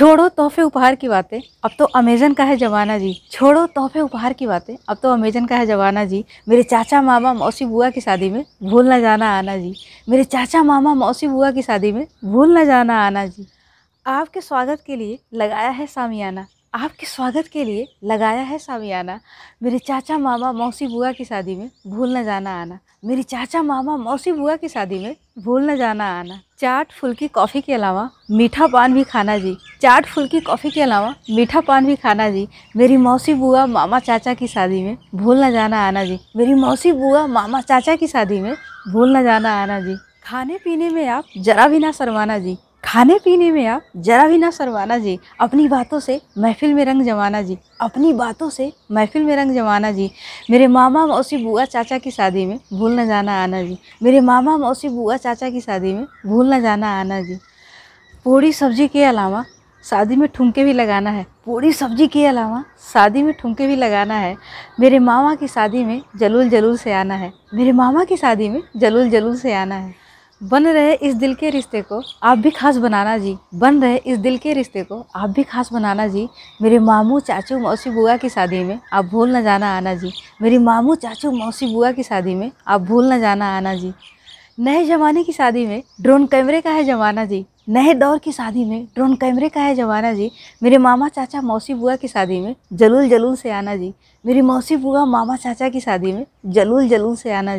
छोड़ो तोहफे उपहार की बातें। अब तो अमेजन का है जमाना जी। छोड़ो तोहफे उपहार की बातें। अब तो अमेजन का है जमाना जी। मेरे चाचा, मामा, मौसी, बुआ की शादी में भूल ना जाना आना जी। मेरे चाचा, मामा, मौसी, बुआ की शादी में भूल ना जाना आना जी। आपके स्वागत के लिए लगाया है सामियाना। आपके स्वागत के लिए लगाया है सामियाना। मेरे चाचा मामा मौसी बुआ की शादी में भूल न जाना आना। मेरे चाचा मामा मौसी बुआ की शादी में भूल न जाना आना। चाट, फुल्की, कॉफ़ी के अलावा मीठा पान भी खाना जी। चाट, फुल्की, कॉफ़ी के अलावा मीठा पान भी खाना जी। मेरी मौसी बुआ मामा चाचा की शादी में भूल न जाना आना जी। मेरी मौसी बुआ मामा चाचा की शादी में भूल न जाना आना जी। खाने पीने में आप जरा भी ना शरमाना जी। खाने पीने में आप जरा भी ना शर्माना जी। अपनी बातों से महफिल में रंग जमाना जी। अपनी बातों से महफिल में रंग जमाना जी। मेरे मामा मौसी बुआ चाचा की शादी में भूल न जाना आना जी। मेरे मामा मौसी बुआ चाचा की शादी में भूल न जाना आना जी। पूड़ी सब्ज़ी के अलावा शादी में ठुमके भी लगाना है। पूरी सब्ज़ी के अलावा शादी में ठुमके भी लगाना है। मेरे मामा की शादी में जलूल जलूल से आना है। मेरे मामा की शादी में जलूल जलूल से आना है। बन रहे इस दिल के रिश्ते को आप भी खास बनाना जी। बन रहे इस दिल के रिश्ते को आप भी खास बनाना जी। मेरे मामू चाचू मौसी बुआ की शादी में आप भूल न जाना आना जी। मेरी मामू चाचू मौसी बुआ की शादी में आप भूल न जाना आना जी। नए ज़माने की शादी में ड्रोन कैमरे का है ज़माना जी। नए दौर की शादी में ड्रोन कैमरे का है ज़माना जी। मेरे मामा चाचा मौसी बुआ की शादी में जलूल जलूल से आना जी। मेरी मौसी बुआ मामा चाचा की शादी में जलूल जलूल से आना जी।